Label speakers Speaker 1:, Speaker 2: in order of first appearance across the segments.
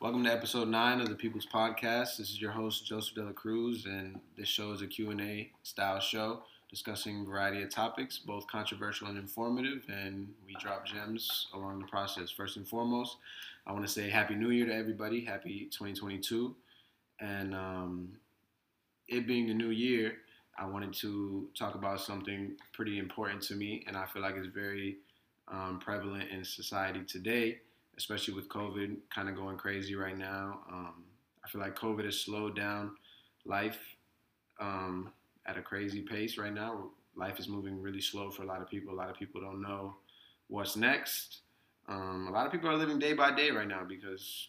Speaker 1: Welcome to episode nine of the People's Podcast. This is your host Joseph Dela Cruz, and this show is a Q&A style show discussing a variety of topics, both controversial and informative, and we drop gems along the process. First and foremost, I want to say Happy New Year to everybody. Happy 2022, and um, it being the new year, I wanted to talk about something pretty important to me, and I feel like it's very um, prevalent in society today, especially with COVID kind of going crazy right now. Um, I feel like COVID has slowed down life um, at a crazy pace right now. Life is moving really slow for a lot of people. A lot of people don't know what's next. Um, a lot of people are living day by day right now because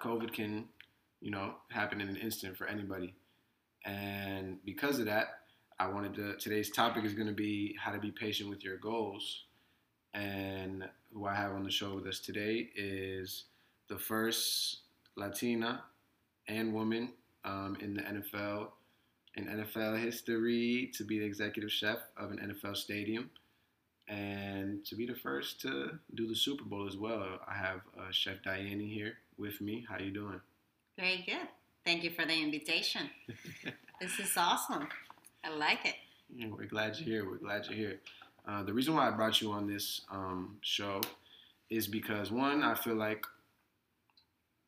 Speaker 1: COVID can, you know, happen in an instant for anybody. And because of that, I wanted to. Today's topic is going to be how to be patient with your goals. And who I have on the show with us today is the first Latina and woman um, in the NFL in NFL history to be the executive chef of an NFL stadium and to be the first to do the Super Bowl as well. I have uh, Chef Dayanny here with me. How are you doing?
Speaker 2: Very good. Thank you for the invitation. this is awesome. I like it.
Speaker 1: Yeah, we're glad you're here. We're glad you're here. Uh, the reason why I brought you on this um, show is because one, I feel like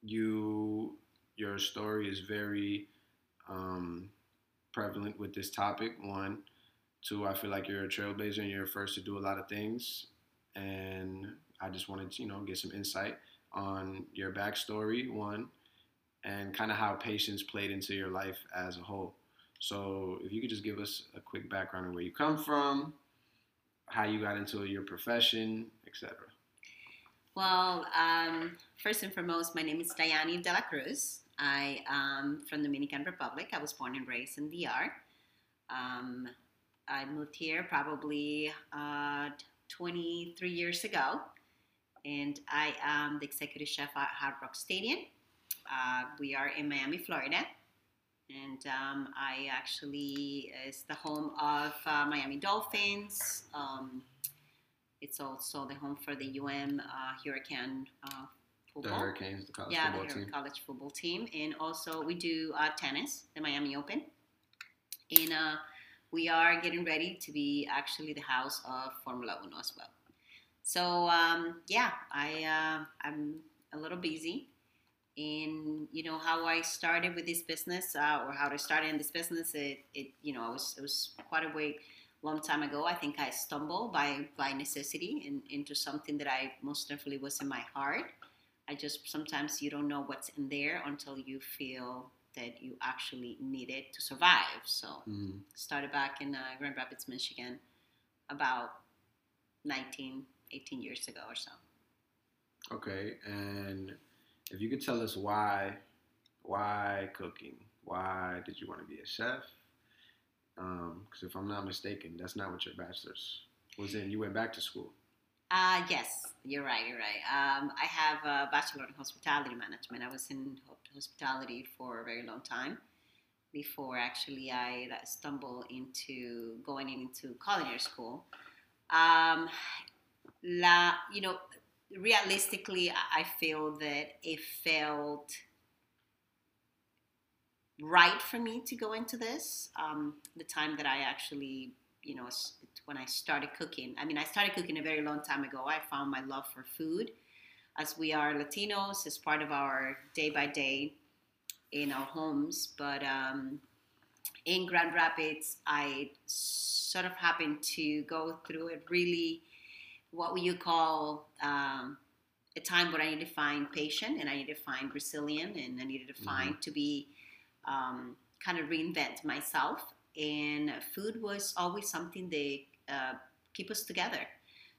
Speaker 1: you your story is very um, prevalent with this topic. One, two, I feel like you're a trailblazer and you're first to do a lot of things, and I just wanted to you know get some insight on your backstory. One, and kind of how patience played into your life as a whole. So, if you could just give us a quick background on where you come from, how you got into your profession, etc.
Speaker 2: Well, um, first and foremost, my name is Dayanny De La Cruz. I am from Dominican Republic. I was born and raised in DR. Um, I moved here probably uh, 23 years ago, and I am the executive chef at Hard Rock Stadium. Uh, we are in Miami, Florida, and um, I actually is the home of uh, Miami Dolphins. Um, it's also the home for the UM uh, Hurricane uh, football.
Speaker 1: The Hurricanes, the college
Speaker 2: yeah,
Speaker 1: football
Speaker 2: the
Speaker 1: team.
Speaker 2: college football team, and also we do uh, tennis, the Miami Open, and uh, we are getting ready to be actually the house of Formula Uno as well. So um, yeah, I uh, I'm a little busy in you know how I started with this business uh, or how I started in this business. It, it you know it was it was quite a way long time ago. I think I stumbled by by necessity in, into something that I most definitely was in my heart. I just sometimes you don't know what's in there until you feel that you actually need it to survive. So
Speaker 1: Mhm.
Speaker 2: started back in uh, Grand Rapids, Michigan, about 19, 18 years ago or so.
Speaker 1: Okay, and if you could tell us why, why cooking? Why did you want to be a chef? Because if I'm not mistaken, that's not what your bachelor's was in. You went back to school.
Speaker 2: Uh, yes, you're right. You're right. Um, I have a bachelor in hospitality management. I was in hospitality for a very long time before actually I uh, stumbled into going into culinary school. Um, la, you know, realistically, I feel that it felt right for me to go into this. Um, the time that I actually, you know, when I started cooking. I mean, I started cooking a very long time ago. I found my love for food. As we are Latinos, it's part of our day by day in our homes. But um, in Grand Rapids, I sort of happened to go through a really, what would you call, um, a time where I needed to find patient and I needed to find resilient and I needed to find to be um, kind of reinvent myself. And food was always something that uh, keep us together.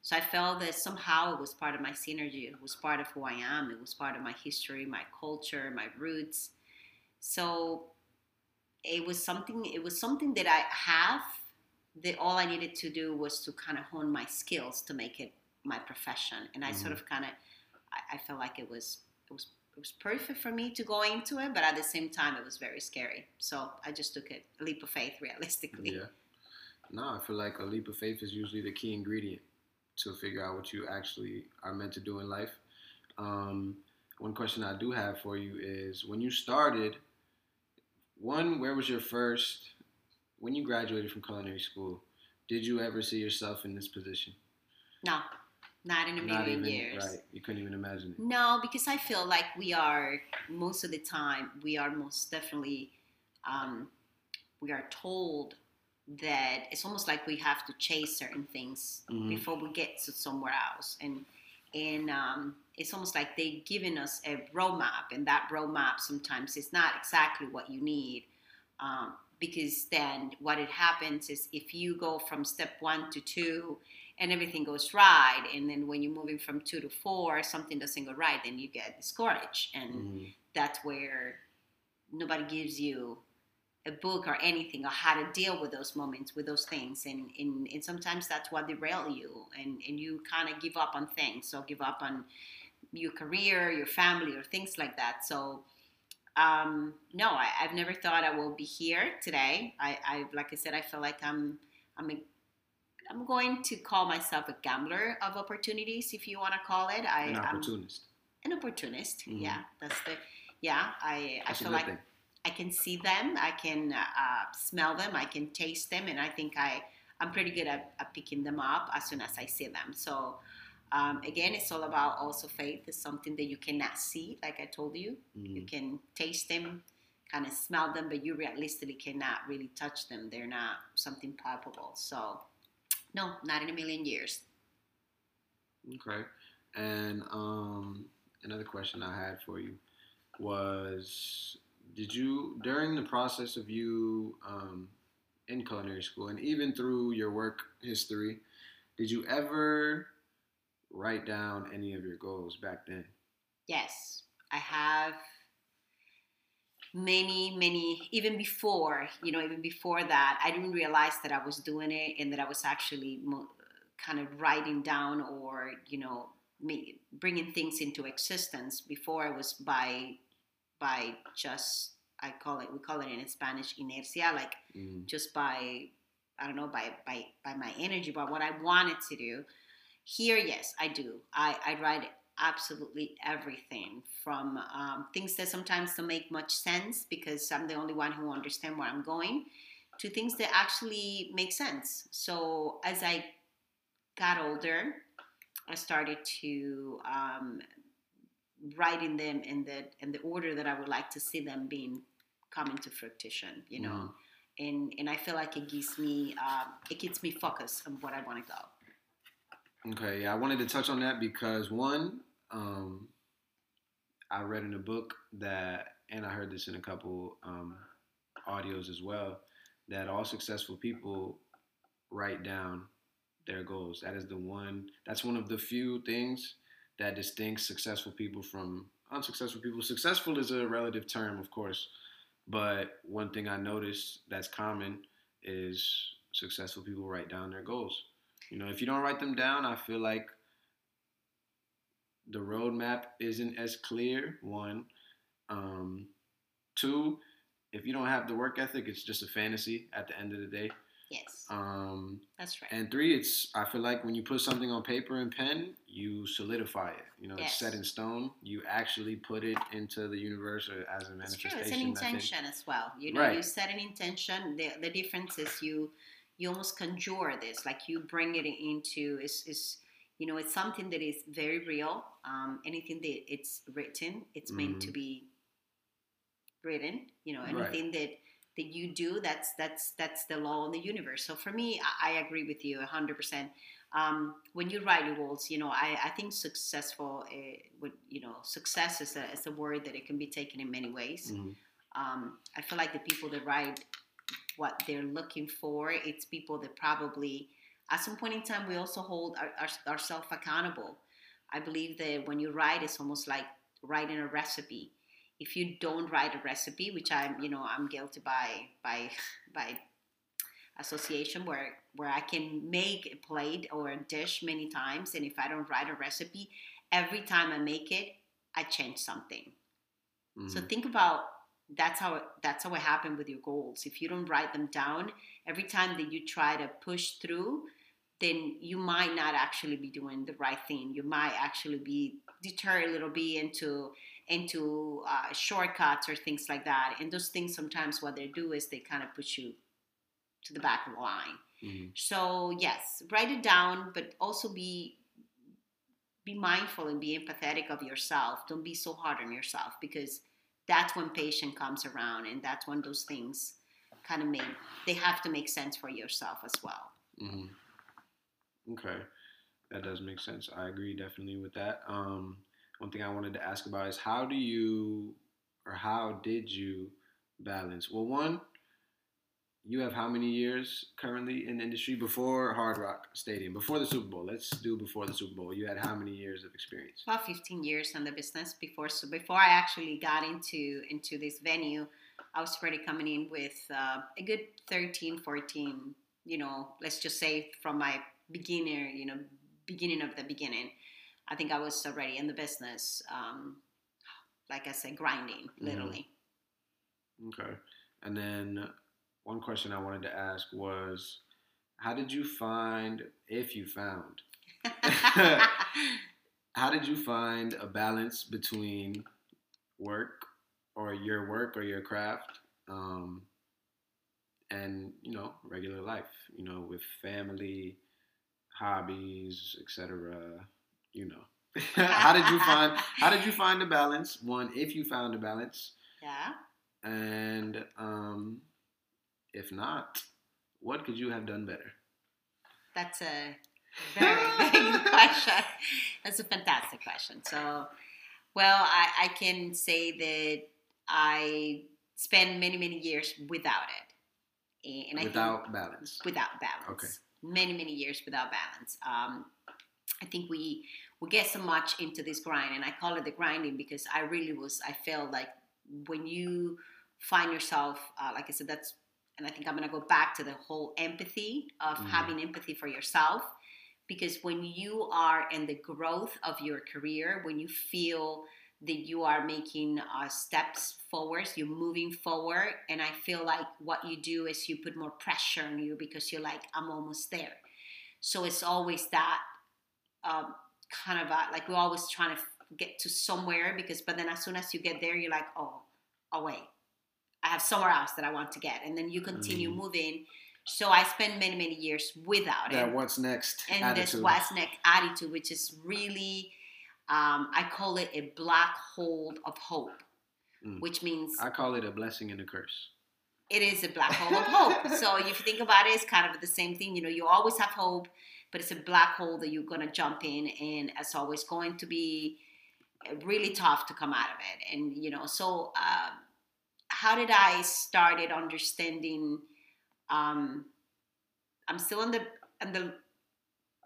Speaker 2: So I felt that somehow it was part of my synergy. It was part of who I am. It was part of my history, my culture, my roots. So it was something. It was something that I have. That all I needed to do was to kind of hone my skills to make it my profession. And I sort
Speaker 1: Mhm.
Speaker 2: of kind of, I, I felt like it was it was it was perfect for me to go into it, but at the same time, it was very scary. So I just took it a leap of faith, realistically.
Speaker 1: Yeah. No, I feel like a leap of faith is usually the key ingredient to figure out what you actually are meant to do in life. Um, one question I do have for you is when you started, one, where was your first, when you graduated from culinary school, did you ever see yourself in this position?
Speaker 2: No, not in a
Speaker 1: Not
Speaker 2: million
Speaker 1: even,
Speaker 2: years.
Speaker 1: right? You couldn't even imagine it.
Speaker 2: No, because I feel like we are most of the time we are most definitely um, we are told that it's almost like we have to chase certain things
Speaker 1: Mhm.
Speaker 2: before we get to somewhere else, and and um, it's almost like they giving us a roadmap, and that roadmap sometimes is not exactly what you need. Um, because then what it happens is if you go from step one to two and everything goes right and then when you're moving from two to four something doesn't go right then you get discouraged. And
Speaker 1: Mhm.
Speaker 2: that's where nobody gives you a book or anything on how to deal with those moments with those things. And and, and sometimes that's what derail you. And and you kind of give up on things. So give up on your career your family or things like that. So um, no I, i've never thought i will be here today I, I like i said i feel like i'm i'm a, i'm going to call myself a gambler of opportunities if you want to call it i
Speaker 1: An
Speaker 2: I'm-
Speaker 1: opportunist.
Speaker 2: an opportunist.
Speaker 1: Mhm.
Speaker 2: Yeah, that's the. Yeah, I I
Speaker 1: That's
Speaker 2: feel like
Speaker 1: thing.
Speaker 2: I can see them, I can uh, smell them, I can taste them, and I think I I'm pretty good at, at picking them up as soon as I see them. So. Um, again, it's all about also faith. It's something that you cannot see, like I told you. You
Speaker 1: Mhm.
Speaker 2: can taste them, kind of smell them, but you realistically cannot really touch them. They're not something palpable. So, no, not in a million years.
Speaker 1: Okay. And um, another question I had for you was Did you, during the process of you um, in culinary school and even through your work history, did you ever write down any of your goals back then?
Speaker 2: Yes, I have many, many, even before, you know, even before that, I didn't realize that I was doing it and that I was actually mo- kind of writing down or, you know, me, bringing things into existence before I was by, by just, I call it, we call it in Spanish, inercia, like
Speaker 1: Mm,
Speaker 2: just by I don't know by by by my energy, by what I wanted to do. Here, yes, I do. I I write absolutely everything from um, things that sometimes don't make much sense because I'm the only one who understand where I'm going, to things that actually make sense. So as I got older, I started to um, writing them in the in the order that I would like to see them being coming to fruition. You know
Speaker 1: mhm.
Speaker 2: and and I feel like it gives me um, it keeps me focused on what I want to go.
Speaker 1: Okay, yeah, I wanted to touch on that because one, um, I read in a book that, and I heard this in a couple um, audios as well, that all successful people write down their goals. That is the one. That's one of the few things that distinct successful people from unsuccessful people. Successful is a relative term, of course, but one thing I noticed that's common is successful people write down their goals. You know, if you don't write them down, I feel like the roadmap isn't as clear. One, um, two, if you don't have the work ethic, it's just a fantasy at the end of the day.
Speaker 2: Yes,
Speaker 1: Um,
Speaker 2: that's right.
Speaker 1: and three, it's I feel like when you put something on paper and pen, you solidify it. You know, it's set in stone. You actually put it into the universe or as a
Speaker 2: It's true.
Speaker 1: manifestation.
Speaker 2: It's an intention as well. You know,
Speaker 1: Right.
Speaker 2: you set an intention. The the difference is you you almost conjure this, like you bring it into is is you know it's something that is very real. Um, anything that it's written, it's meant to
Speaker 1: Mhm.
Speaker 2: be written. You know,
Speaker 1: Right.
Speaker 2: anything that that you do, that's that's that's the law of the universe. So for me, I, I agree with you hundred percent. Um, when you write your goals, you know, I, I think successful, uh, would you know, success is a, is a word that it can be taken in many ways
Speaker 1: Mhm.
Speaker 2: um, I feel like the people that write what they're looking for, it's people that probably, at some point in time, we also hold our, our, ourselves accountable. I believe that when you write, it's almost like writing a recipe. If you don't write a recipe, which I'm, you know, I'm guilty by by by association, where where I can make a plate or a dish many times, and if I don't write a recipe, every time I make it, I change something. So
Speaker 1: Mhm.
Speaker 2: think about that's how it, that's how it happened with your goals. If you don't write them down, every time that you try to push through, then you might not actually be doing the right thing. You might actually be deterred a little bit into into uh, shortcuts or things like that. And those things sometimes what they do is they kind of push you to the back of the line.
Speaker 1: hmm
Speaker 2: So yes, write it down, but also be be mindful and be empathetic of yourself. Don't be so hard on yourself because that's when patience comes around, and that's when those things kind of make they have to make sense for yourself as well.
Speaker 1: hmm Okay, that does make sense. I agree definitely with that. Um, one thing I wanted to ask about is how do you, or how did you balance? Well, one, you have how many years currently in the industry before Hard Rock Stadium, before the Super Bowl? Let's do before the Super Bowl. You had how many years of experience?
Speaker 2: About 15 years in the business before. So before I actually got into into this venue, I was already coming in with uh, a good 13, 14. You know, let's just say from my beginner, you know, beginning of the beginning. I think I was already in the business. Um, like I said, grinding
Speaker 1: Mhm.
Speaker 2: literally.
Speaker 1: Okay. And then one question I wanted to ask was how did you find, if you found, how did you find a balance between work or your work or your craft um, and you know regular life you know with family hobbies etc you know? How did you find how did you find the balance? One if you found a balance.
Speaker 2: Yeah.
Speaker 1: and um, if not what could you have done better
Speaker 2: That's a very big question. That's a fantastic question. So, well, I, I can say that I spent many, many years without it. And I
Speaker 1: without
Speaker 2: think
Speaker 1: balance
Speaker 2: without balance.
Speaker 1: Okay.
Speaker 2: Many, many years without balance. Um, I think we we get so much into this grind, and I call it the grinding because I really was. I felt like when you find yourself, uh, like I said, that's, and I think I'm gonna go back to the whole empathy of
Speaker 1: Mhm.
Speaker 2: having empathy for yourself, because when you are in the growth of your career, when you feel that you are making uh, steps forwards, you're moving forward, and I feel like what you do is you put more pressure on you because you're like, I'm almost there. So it's always that um, kind of a, like we're always trying to get to somewhere because, but then as soon as you get there, you're like, oh, oh wait, I have somewhere else that I want to get, and then you continue
Speaker 1: Mhm.
Speaker 2: moving. So I spent many many years without it
Speaker 1: that what's next
Speaker 2: and this
Speaker 1: attitude.
Speaker 2: next attitude, which is really, um, I call it a black hole of hope,
Speaker 1: Mm.
Speaker 2: which means
Speaker 1: I call it a blessing and a curse.
Speaker 2: it is a black hole of hope. So if you think about it, it's kind of the same thing. You know, you always have hope, but it's a black hole that you're gonna jump in, and it's always going to be really tough to come out of it. And you know, so uh, how did I started understanding? Um, I'm still in the in the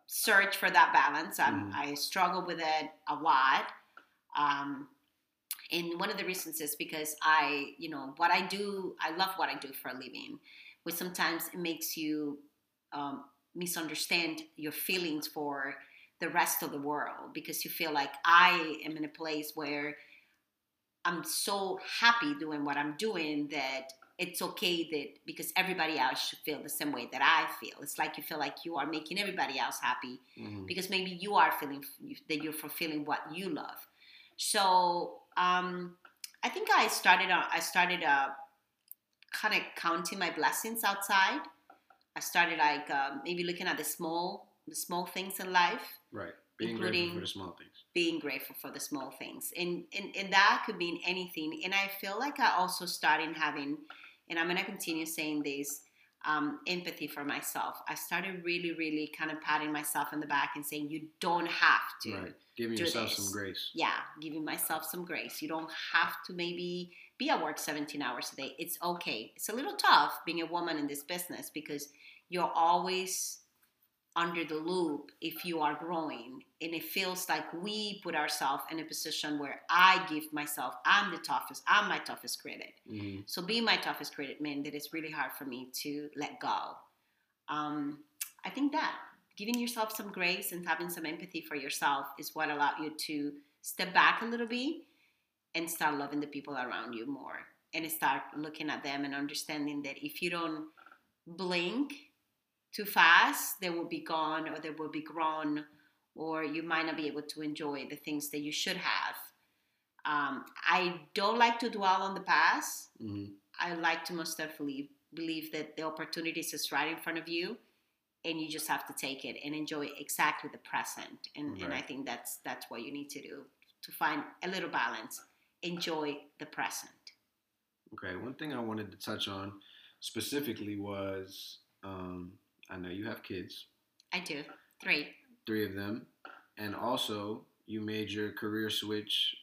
Speaker 2: search for that balance.
Speaker 1: Mhm.
Speaker 2: I struggle with it a lot. Um, and one of the reasons is because I, you know, what I do, I love what I do for a living, which sometimes it makes you um, misunderstand your feelings for the rest of the world because you feel like I am in a place where I'm so happy doing what I'm doing that it's okay that because everybody else should feel the same way that I feel. It's like you feel like you are making everybody else happy
Speaker 1: Mhm.
Speaker 2: because maybe you are feeling that you're fulfilling what you love. So um, I think I started. Uh, I started uh, kind of counting my blessings outside. I started like uh, maybe looking at the small, the small things in life,
Speaker 1: Right. Being grateful
Speaker 2: including-
Speaker 1: for the small things.
Speaker 2: being grateful for the small things, and and and that could mean anything. And I feel like I also started having, and I'm gonna continue saying this. Um, empathy for myself. I started really, really kind of patting myself in the back and saying, "You don't have to."
Speaker 1: Right. Giving yourself
Speaker 2: this.
Speaker 1: some grace.
Speaker 2: yeah, giving myself some grace. You don't have to maybe be at work 17 hours a day. It's okay. It's a little tough being a woman in this business because you're always under the loop if you are growing. And it feels like we put ourselves in a position where I give myself, I'm the toughest, I'm my toughest critic.
Speaker 1: hmm
Speaker 2: So being my toughest critic meant that it's really hard for me to let go. Um, I think that giving yourself some grace and having some empathy for yourself is what allowed you to step back a little bit and start loving the people around you more and start looking at them and understanding that if you don't blink too fast, they will be gone or they will be grown or you might not be able to enjoy the things that you should have. Um, I don't like to dwell on the past.
Speaker 1: hmm
Speaker 2: I like to most definitely believe that the opportunities is right in front of you, and you just have to take it and enjoy exactly the present. And, and I think that's that's what you need to do to find a little balance. Enjoy the present.
Speaker 1: Okay, one thing I wanted to touch on specifically was um, I know you have kids,
Speaker 2: I do three.
Speaker 1: three of them, and also you made your career switch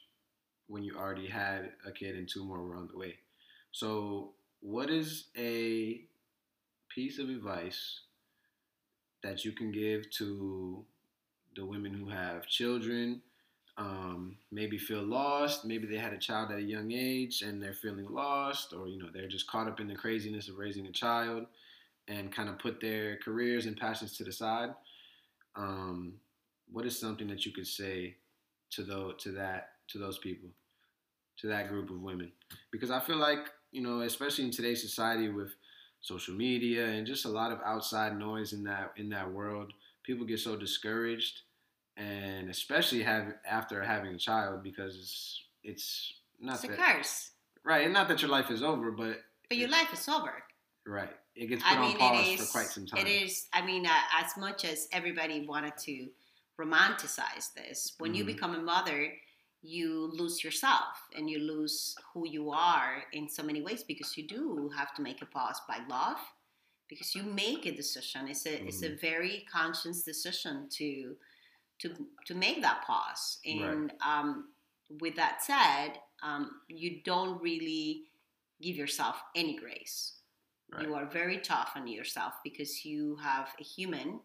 Speaker 1: when you already had a kid and two more were on the way. So, what is a piece of advice that you can give to the women who have children? Um, maybe feel lost. Maybe they had a child at a young age and they're feeling lost, or you know they're just caught up in the craziness of raising a child and kind of put their careers and passions to the side. Um, what is something that you could say to those to that to those people, to that group of women? Because I feel like you know, especially in today's society with social media and just a lot of outside noise in that in that world, people get so discouraged, and especially have after having a child because it's it's not
Speaker 2: It's a
Speaker 1: that
Speaker 2: curse,
Speaker 1: right, and not that your life is over, but
Speaker 2: but your life is over.
Speaker 1: right, it gets put
Speaker 2: I mean,
Speaker 1: on pause
Speaker 2: it is.
Speaker 1: for quite some time.
Speaker 2: It is. I mean, uh, as much as everybody wanted to romanticize this, when you
Speaker 1: Mhm.
Speaker 2: become a mother, you lose yourself and you lose who you are in so many ways because you do have to make a pause by love because you make a decision. It's a it's a
Speaker 1: Mm-hmm.
Speaker 2: very conscious decision to to to make that pause. And um, with that said, um, you don't really give yourself any grace.
Speaker 1: Right.
Speaker 2: You are very tough on yourself because you have a human,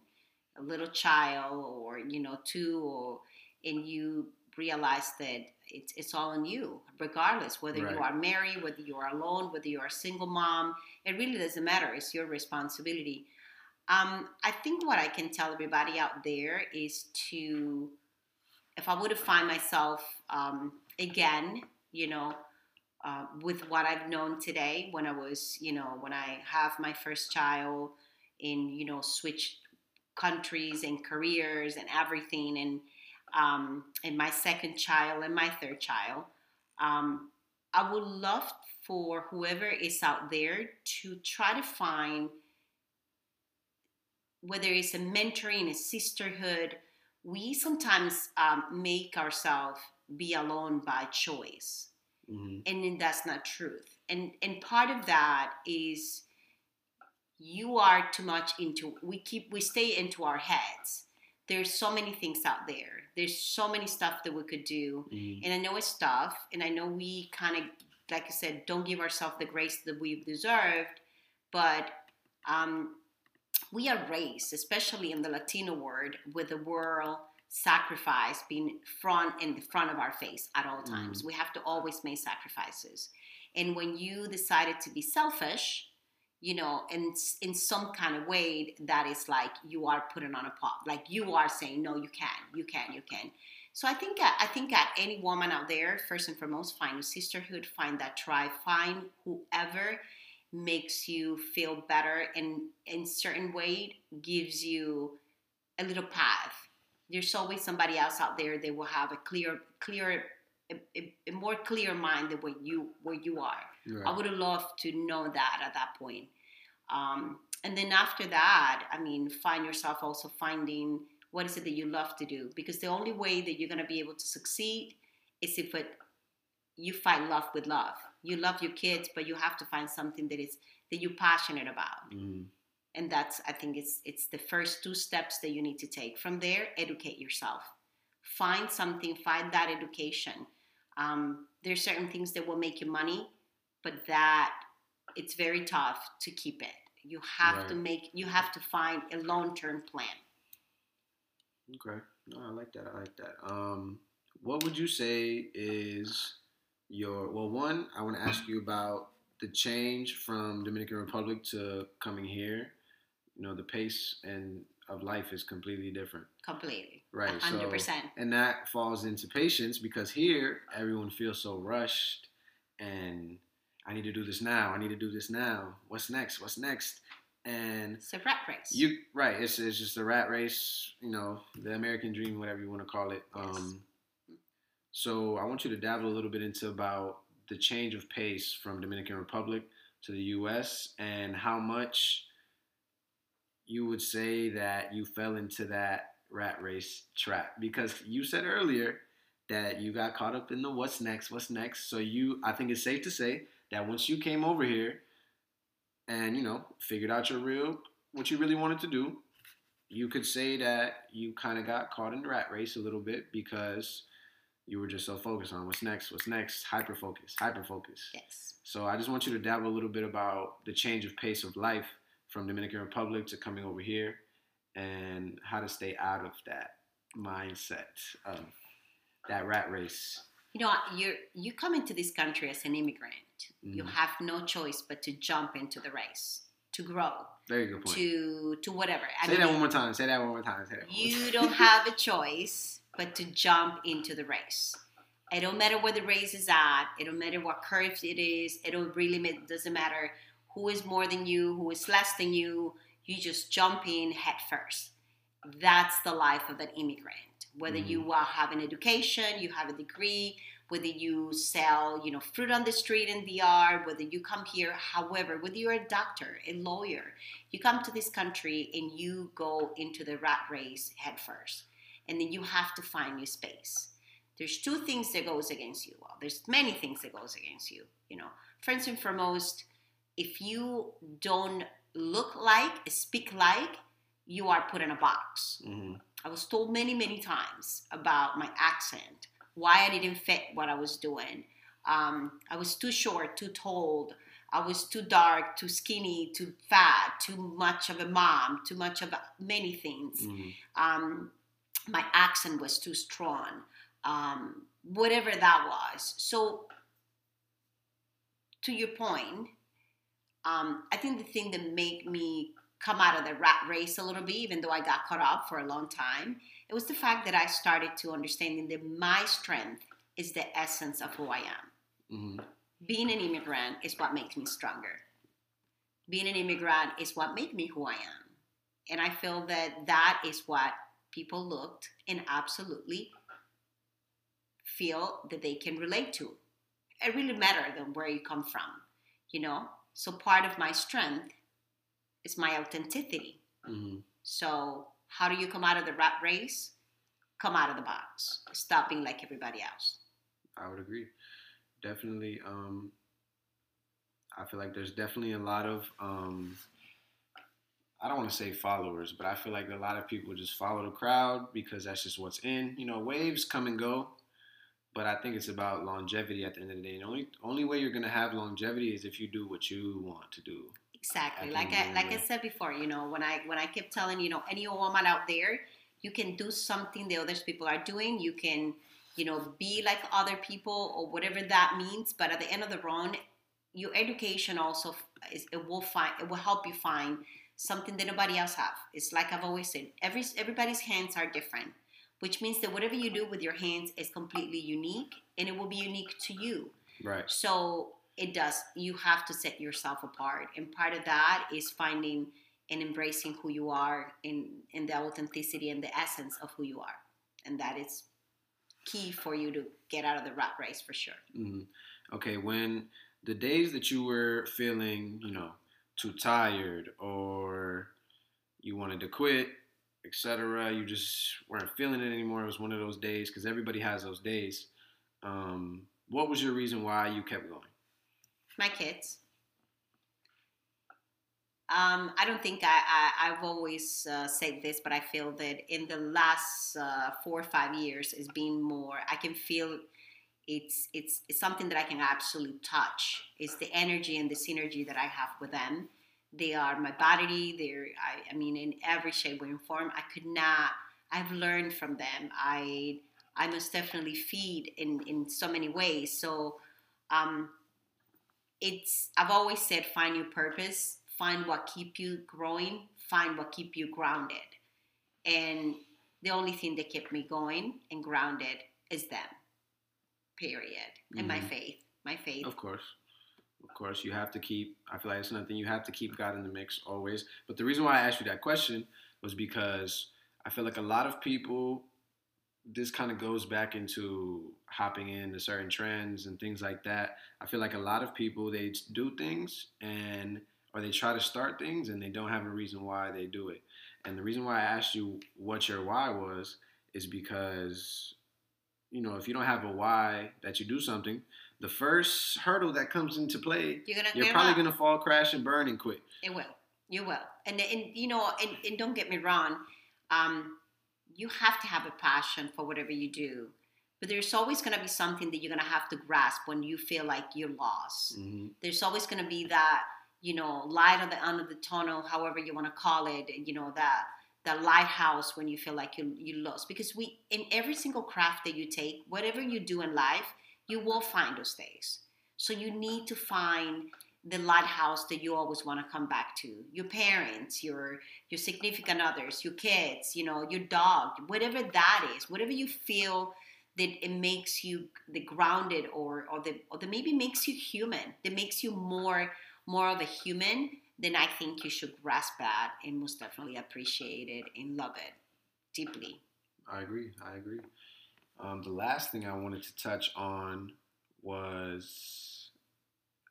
Speaker 2: a little child, or you know, two, or and you realize that it's it's all on you, regardless whether you are married, whether you are alone, whether you are a single mom. It really doesn't matter. It's your responsibility. Um, I think what I can tell everybody out there is to, if I were to find myself um, again, you know, uh, with what I've known today, when I was, you know, when I have my first child, in you know, switched countries and careers and everything, and um, and my second child and my third child, um, I would love for whoever is out there to try to find whether it's a mentoring, a sisterhood, we sometimes um, make ourselves be alone by choice,
Speaker 1: hmm
Speaker 2: and then that's not truth. And and part of that is you are too much into we keep we stay into our heads. There's so many things out there. There's so many stuff that we could do,
Speaker 1: hmm
Speaker 2: and I know it's tough, and I know we kind of, like I said, don't give ourselves the grace that we've deserved, but um, we are raised, especially in the Latino world, with the world sacrifice being front in the front of our face at all times. Mm-hmm. We have to always make sacrifices, and when you decided to be selfish, you know, in in some kind of way that is like you are putting on a pot, like you are saying, no, you can, you can, you can. So I think I think at any woman out there, first and foremost, find a sisterhood, find that tribe, find whoever makes you feel better and in certain way gives you a little path. There's always somebody else out there that will have a clear, clear, a, a, more clear mind than what you where you are. I would have loved to know that at that point. Um, and then after that, I mean, find yourself also finding what is it that you love to do because the only way that you're going to be able to succeed is if it, you find love with love. You love your kids, but you have to find something that is that you're passionate about,
Speaker 1: hmm
Speaker 2: and that's I think it's it's the first two steps that you need to take. From there, educate yourself. Find something. Find that education. Um, there's certain things that will make you money, but that it's very tough to keep it. You have to make. You have to find a long-term plan.
Speaker 1: Okay. No, I like that. I like that. Um, what would you say is your well? One, I want to ask you about the change from Dominican Republic to coming here. You know, the pace and of life is completely different,
Speaker 2: Completely.
Speaker 1: right?
Speaker 2: Hundred
Speaker 1: So,
Speaker 2: percent.
Speaker 1: and that falls into patience because here everyone feels so rushed and I need to do this now. I need to do this now. What's next? What's next? And
Speaker 2: It's a rat race.
Speaker 1: you right. It's it's just a rat race. You know, the American dream, whatever you want to call it.
Speaker 2: Yes.
Speaker 1: Um, So I want you to dabble a little bit into about the change of pace from Dominican Republic to the U.S. and how much you would say that you fell into that rat race trap because you said earlier that you got caught up in the what's next, what's next. So you, I think it's safe to say that once you came over here and you know figured out your real what you really wanted to do, you could say that you kind of got caught in the rat race a little bit because you were just so focused on what's next, what's next, hyper focus, hyper focus.
Speaker 2: Yes.
Speaker 1: So I just want you to dabble a little bit about the change of pace of life from Dominican Republic to coming over here and how to stay out of that mindset of that rat race.
Speaker 2: You know, you you come into this country as an immigrant. You
Speaker 1: Mhm.
Speaker 2: have no choice but to jump into the race, to grow,
Speaker 1: Very good point.
Speaker 2: to to whatever. I
Speaker 1: Say
Speaker 2: mean,
Speaker 1: that one more time. Say that one more time. Say that one more
Speaker 2: You
Speaker 1: time.
Speaker 2: don't have a choice but to jump into the race. It don't matter where the race is at. It don't matter what curve it is. It don't really ma- doesn't matter who is more than you, who is less than you. You just jump in head first. That's the life of an immigrant. Whether you uh, have an education, you have a degree, whether you sell, you know, fruit on the street in DR, whether you come here, however, whether you're a doctor, a lawyer, you come to this country and you go into the rat race head first and then you have to find your space there's two things that goes against you well there's many things that goes against you you know first and foremost if you don't look like speak like you are put in a box
Speaker 1: Mhm.
Speaker 2: i was told many many times about my accent why i didn't fit what i was doing um, i was too short too tall I was too dark, too skinny, too fat, too much of a mom, too much of many things.
Speaker 1: Mhm.
Speaker 2: Um, my accent was too strong, um, whatever that was. So, to your point, um, I think the thing that made me come out of the rat race a little bit, even though I got caught up for a long time, it was the fact that I started to understanding that my strength is the essence of who I am
Speaker 1: Mhm.
Speaker 2: being an immigrant is what makes me stronger. Being an immigrant is what made me who I am. And I feel that that is what people looked and absolutely feel that they can relate to. It really matters than where you come from, you know? So part of my strength is my authenticity.
Speaker 1: Mhm.
Speaker 2: So how do you come out of the rat race? Come out of the box. Stop being like everybody else.
Speaker 1: I would agree. Definitely. Um, I feel like there's definitely a lot of um, I don't want to say followers, but I feel like a lot of people just follow the crowd because that's just what's in. You know, waves come and go, but I think it's about longevity at the end of the day. And the only only way you're gonna have longevity is if you do what you want to do.
Speaker 2: Exactly. Like I like I said before, you know, when I when I kept telling you know any woman out there, you can do something the other people are doing. You can, you know, be like other people or whatever that means. But at the end of the run, your education also is it will find it will help you find something that nobody else have. It's like I've always said, every everybody's hands are different, which means that whatever you do with your hands is completely unique and it will be unique to you.
Speaker 1: Right.
Speaker 2: So it does. You have to set yourself apart, and part of that is finding and embracing who you are in in the authenticity and the essence of who you are, and that is key for you to get out of the rat race for sure.
Speaker 1: hmm Okay, when the days that you were feeling, you know, too tired or you wanted to quit, etc., you just weren't feeling it anymore. It was one of those days because everybody has those days. Um, what was your reason why you kept going?
Speaker 2: My kids. Um, I don't think I, I I've always uh, said this, but I feel that in the last uh, four or five years, it's been more. I can feel it's it's it's something that I can absolutely touch. It's the energy and the synergy that I have with them. They are my body. They're I, I mean in every shape and form. I could not. I've learned from them. I I must definitely feed in in so many ways. So um, it's I've always said find your purpose, find what keep you growing, find what keep you grounded. And the only thing that kept me going and grounded is them. Period. And my
Speaker 1: Mhm.
Speaker 2: faith. My faith.
Speaker 1: Of course. Of course, you have to keep, I feel like it's nothing, you have to keep God in the mix always. But the reason why I asked you that question was because I feel like a lot of people this kind of goes back into hopping into certain trends and things like that. I feel like a lot of people they do things and or they try to start things and they don't have a reason why they do it. And the reason why I asked you what your why was is because you know if you don't have a why that you do something, the first hurdle that comes into play,
Speaker 2: You're gonna
Speaker 1: you're probably gonna fall, crash, and burn and quit.
Speaker 2: It will. You will. And and you know, and, and don't get me wrong, um, you have to have a passion for whatever you do. But there's always gonna be something that you're gonna have to grasp when you feel like you're lost.
Speaker 1: hmm
Speaker 2: There's always gonna be that, you know, light at the end of the tunnel, however you wanna call it, you know, that that lighthouse when you feel like you you lost. Because we in every single craft that you take, whatever you do in life, you will find those days. So you need to find the lighthouse that you always want to come back to your parents your your significant others your kids you know your dog whatever that is whatever you feel that it makes you the grounded or or the or that maybe makes you human that makes you more more of a human then i think you should grasp that and most definitely appreciate it and love it deeply
Speaker 1: I agree. I agree. Um, the last thing I wanted to touch on was,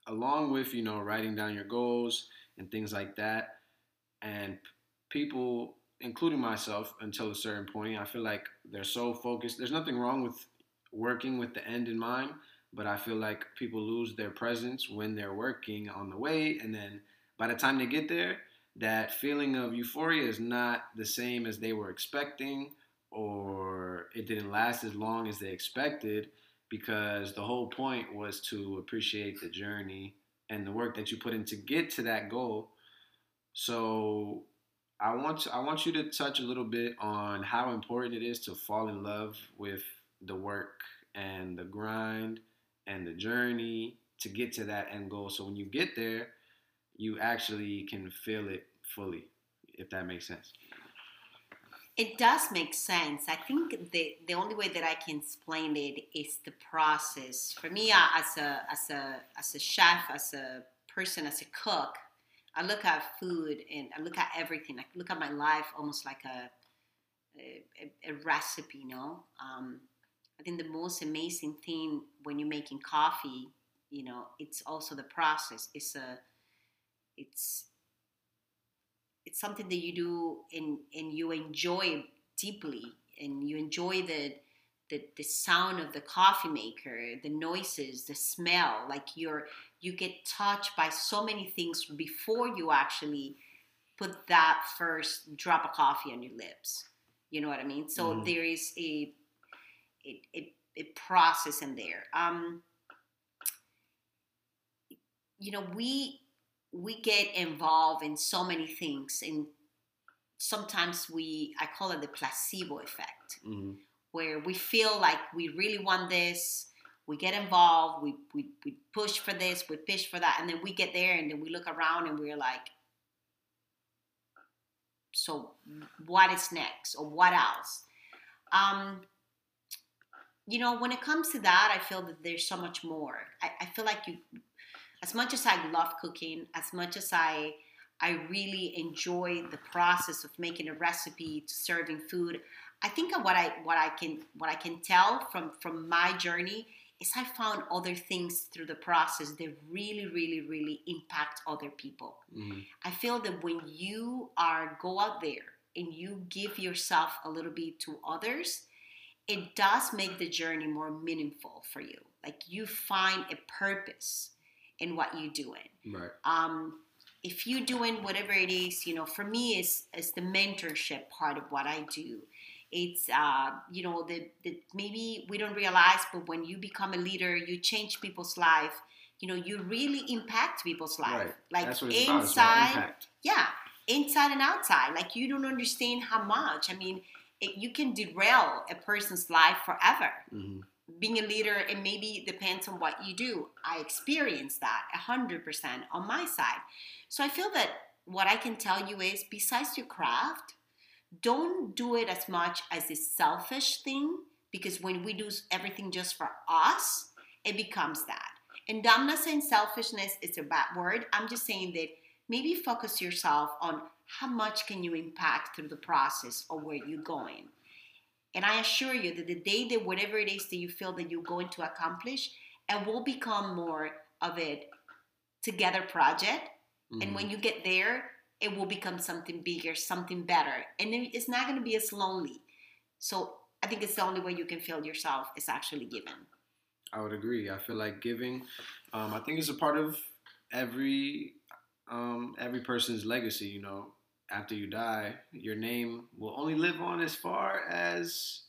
Speaker 1: along with you know writing down your goals and things like that, and people, including myself, until a certain point, I feel like they're so focused. There's nothing wrong with working with the end in mind, but I feel like people lose their presence when they're working on the way, and then by the time they get there, that feeling of euphoria is not the same as they were expecting or it didn't last as long as they expected because the whole point was to appreciate the journey and the work that you put in to get to that goal. So I want to, I want you to touch a little bit on how important it is to fall in love with the work and the grind and the journey to get to that end goal. So when you get there, you actually can feel it fully, if that makes sense.
Speaker 2: It does make sense. I think the the only way that I can explain it is the process. For me, uh, as a as a as a chef, as a person, as a cook, I look at food and I look at everything. I look at my life almost like a a, a- a recipe. You know, um, I think the most amazing thing when you're making coffee, you know, it's also the process. It's a it's it's something that you do and and you enjoy deeply and you enjoy the the, the sound of the coffee maker the noises the smell like you're you get touched by so many things before you actually put that first drop of coffee on your lips. You know what i mean? So
Speaker 1: Mhm.
Speaker 2: there is a a, a, a process in there. Um you know we we get involved in so many things and sometimes we i call it the placebo effect
Speaker 1: hmm
Speaker 2: where we feel like we really want this we get involved we, we, we push for this we push for that and then we get there and then we look around and we're like so what is next? Or what else? Um, you know when it comes to that i feel that there's so much more. I, I feel like you as much as i love cooking as much as i i really enjoy the process of making a recipe to serving food i think what i what i can what i can tell from from my journey is i found other things through the process that really really really impact other people
Speaker 1: hmm
Speaker 2: I feel that when you are go out there and you give yourself a little bit to others, it does make the journey more meaningful for you. Like you find a purpose in what you're doing.
Speaker 1: Right.
Speaker 2: Um, if you're doing whatever it is, you know, for me, it's, it's the mentorship part of what I do. It's, uh, you know, the, the maybe we don't realize, but when you become a leader, you change people's life. You know, you really impact people's life.
Speaker 1: Right.
Speaker 2: Like
Speaker 1: That's what it's. It's about
Speaker 2: inside, yeah, inside and outside. Like you don't understand how much. I mean, it, you can derail a person's life forever.
Speaker 1: hmm
Speaker 2: Being a leader, it maybe depends on what you do. I experienced that hundred percent on my side. So I feel that what I can tell you is, besides your craft, don't do it as much as a selfish thing because when we do everything just for us, it becomes that. And I'm not saying selfishness is a bad word. I'm just saying that maybe focus yourself on how much can you impact through the process or where you're going. And I assure you that the day that whatever it is that you feel that you're going to accomplish, it will become more of a together project.
Speaker 1: Mhm.
Speaker 2: And when you get there, it will become something bigger, something better. And it's not going to be as lonely. So I think it's the only way you can feel yourself is actually giving.
Speaker 1: I would agree. I feel like giving, um, I think it's a part of every um, every person's legacy. You know, after you die, your name will only live on as far as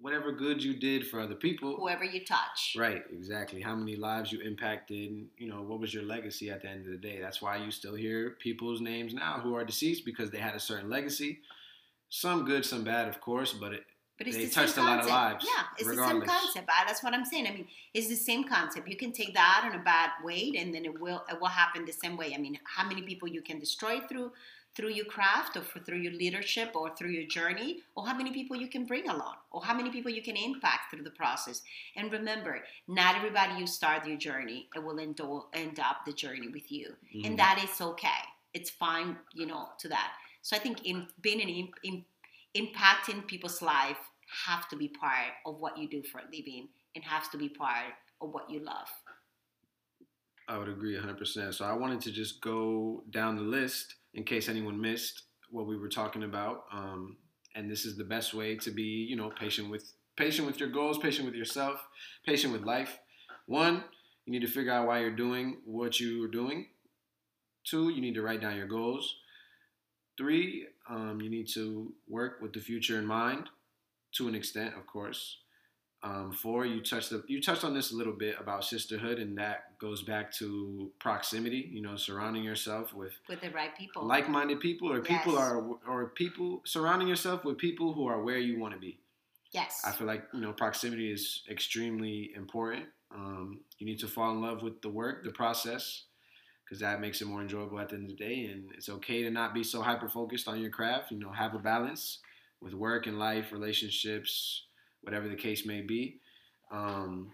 Speaker 1: whatever good you did for other people.
Speaker 2: Whoever you touch.
Speaker 1: Right, exactly. How many lives you impacted, you know, what was your legacy at the end of the day? That's why you still hear people's names now who are deceased because they had a certain legacy. Some good, some bad, of course, but it,
Speaker 2: But it's
Speaker 1: They
Speaker 2: the same
Speaker 1: touched a lot of lives,
Speaker 2: Yeah, it's the same concept. I, that's what I'm saying. I mean, it's the same concept. You can take that in a bad way, and then it will it will happen the same way. I mean, how many people you can destroy through through your craft, or for, through your leadership, or through your journey, or how many people you can bring along, or how many people you can impact through the process. And remember, not everybody you start your journey, it will end, end up the journey with you
Speaker 1: Mhm.
Speaker 2: and that is okay. It's fine, you know, to that. So I think in being an in, in, impacting people's life have to be part of what you do for a living and has to be part of what you love.
Speaker 1: I would agree 100%. So I wanted to just go down the list in case anyone missed what we were talking about. Um, and this is the best way to be, you know, patient with patient with your goals, patient with yourself, patient with life. One, you need to figure out why you're doing what you are doing. Two, you need to write down your goals. Three, um, you need to work with the future in mind, to an extent, of course. Um, four, you touched the, you touched on this a little bit about sisterhood, and that goes back to proximity. You know, surrounding yourself with
Speaker 2: With the right people.
Speaker 1: like-minded people, or people are, or people surrounding yourself with people who are where you want to be.
Speaker 2: yes.
Speaker 1: I feel like you know proximity is extremely important. Um, you need to fall in love with the work, the process, because that makes it more enjoyable at the end of the day. And it's okay to not be so hyper focused on your craft. You know, have a balance with work and life, relationships, whatever the case may be. Um,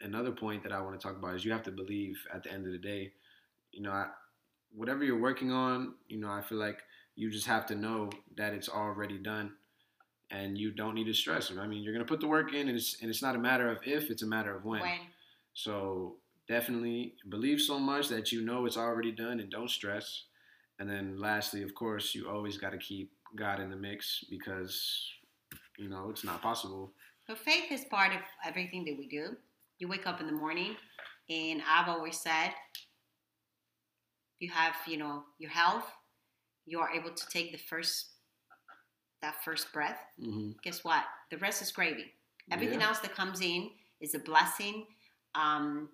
Speaker 1: another point that I want to talk about is you have to believe at the end of the day. You know, I, whatever you're working on, you know, I feel like you just have to know that it's already done and you don't need to stress. I mean, you're gonna put the work in, and it's and it's not a matter of if, it's a matter of when.
Speaker 2: when
Speaker 1: So definitely believe so much that you know it's already done, and don't stress. And then lastly, of course, you always got to keep God in the mix because you know it's not possible.
Speaker 2: So faith is part of everything that we do. You wake up in the morning, and I've always said, you have, you know, your health. You are able to take the first, that first breath.
Speaker 1: hmm
Speaker 2: Guess what? The rest is gravy. Everything
Speaker 1: Yeah.
Speaker 2: else that comes in is a blessing. Um,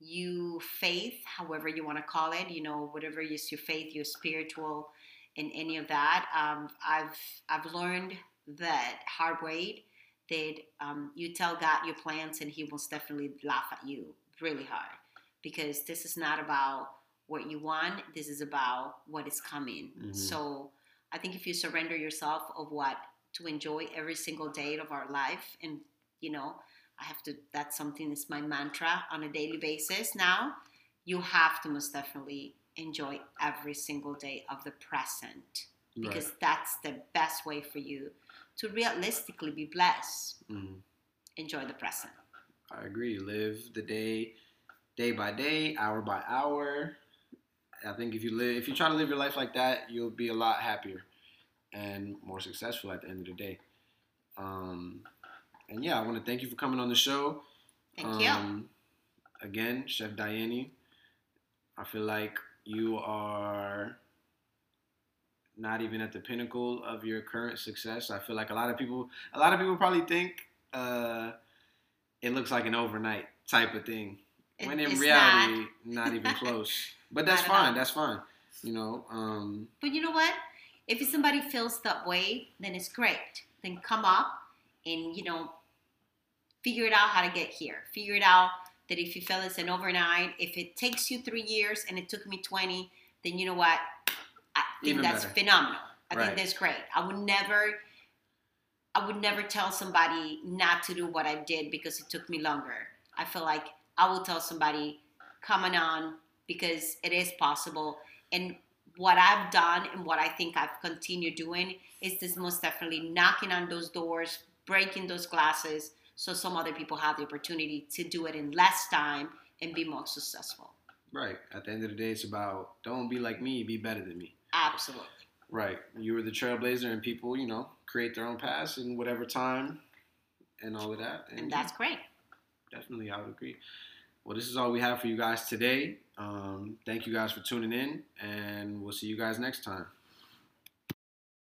Speaker 2: you faith, however you want to call it, you know, whatever is your faith, your spiritual, and any of that. Um, I've I've learned that hard way that um, you tell God your plans, and He will definitely laugh at you really hard because this is not about what you want. This is about what is coming.
Speaker 1: Mhm.
Speaker 2: So I think if you surrender yourself of what to enjoy every single day of our life and you know i have to that's something that's my mantra on a daily basis now you have to most definitely enjoy every single day of the present because
Speaker 1: Right.
Speaker 2: that's the best way for you to realistically be blessed
Speaker 1: Mhm.
Speaker 2: enjoy the present
Speaker 1: I agree. Live the day, day by day, hour by hour. I think if you live, if you try to live your life like that, you'll be a lot happier and more successful at the end of the day. Um, and yeah, I want to thank you for coming on the show.
Speaker 2: thank you
Speaker 1: Um, Again, Chef Dayanny, I feel like you are not even at the pinnacle of your current success. I feel like a lot of people, a lot of people probably think uh, it looks like an overnight type of thing,
Speaker 2: It-
Speaker 1: when in reality, not. even close. But that's
Speaker 2: Not all.
Speaker 1: fine. That's fine. You know. Um,
Speaker 2: But you know what? If somebody feels that way, then it's great. Then come up and you know figure it out how to get here. Figure it out that if you feel it's an overnight, if it takes you three years and it took me twenty, then you know what? I think
Speaker 1: Even
Speaker 2: that's
Speaker 1: better.
Speaker 2: phenomenal. I
Speaker 1: Right.
Speaker 2: think that's great. I would never I would never tell somebody not to do what I did because it took me longer. I feel like I will tell somebody coming on because it is possible. And what I've done and what I think I've continued doing is this most definitely knocking on those doors, breaking those glasses, so some other people have the opportunity to do it in less time and be more successful.
Speaker 1: Right. At the end of the day, it's about don't be like me, be better than me.
Speaker 2: Absolutely.
Speaker 1: Right. You were the trailblazer, and people, you know, create their own paths in whatever time and all of that.
Speaker 2: And, and that's great.
Speaker 1: Definitely, I would agree. Well, this is all we have for you guys today. Um, thank you guys for tuning in, and we'll see you guys next time.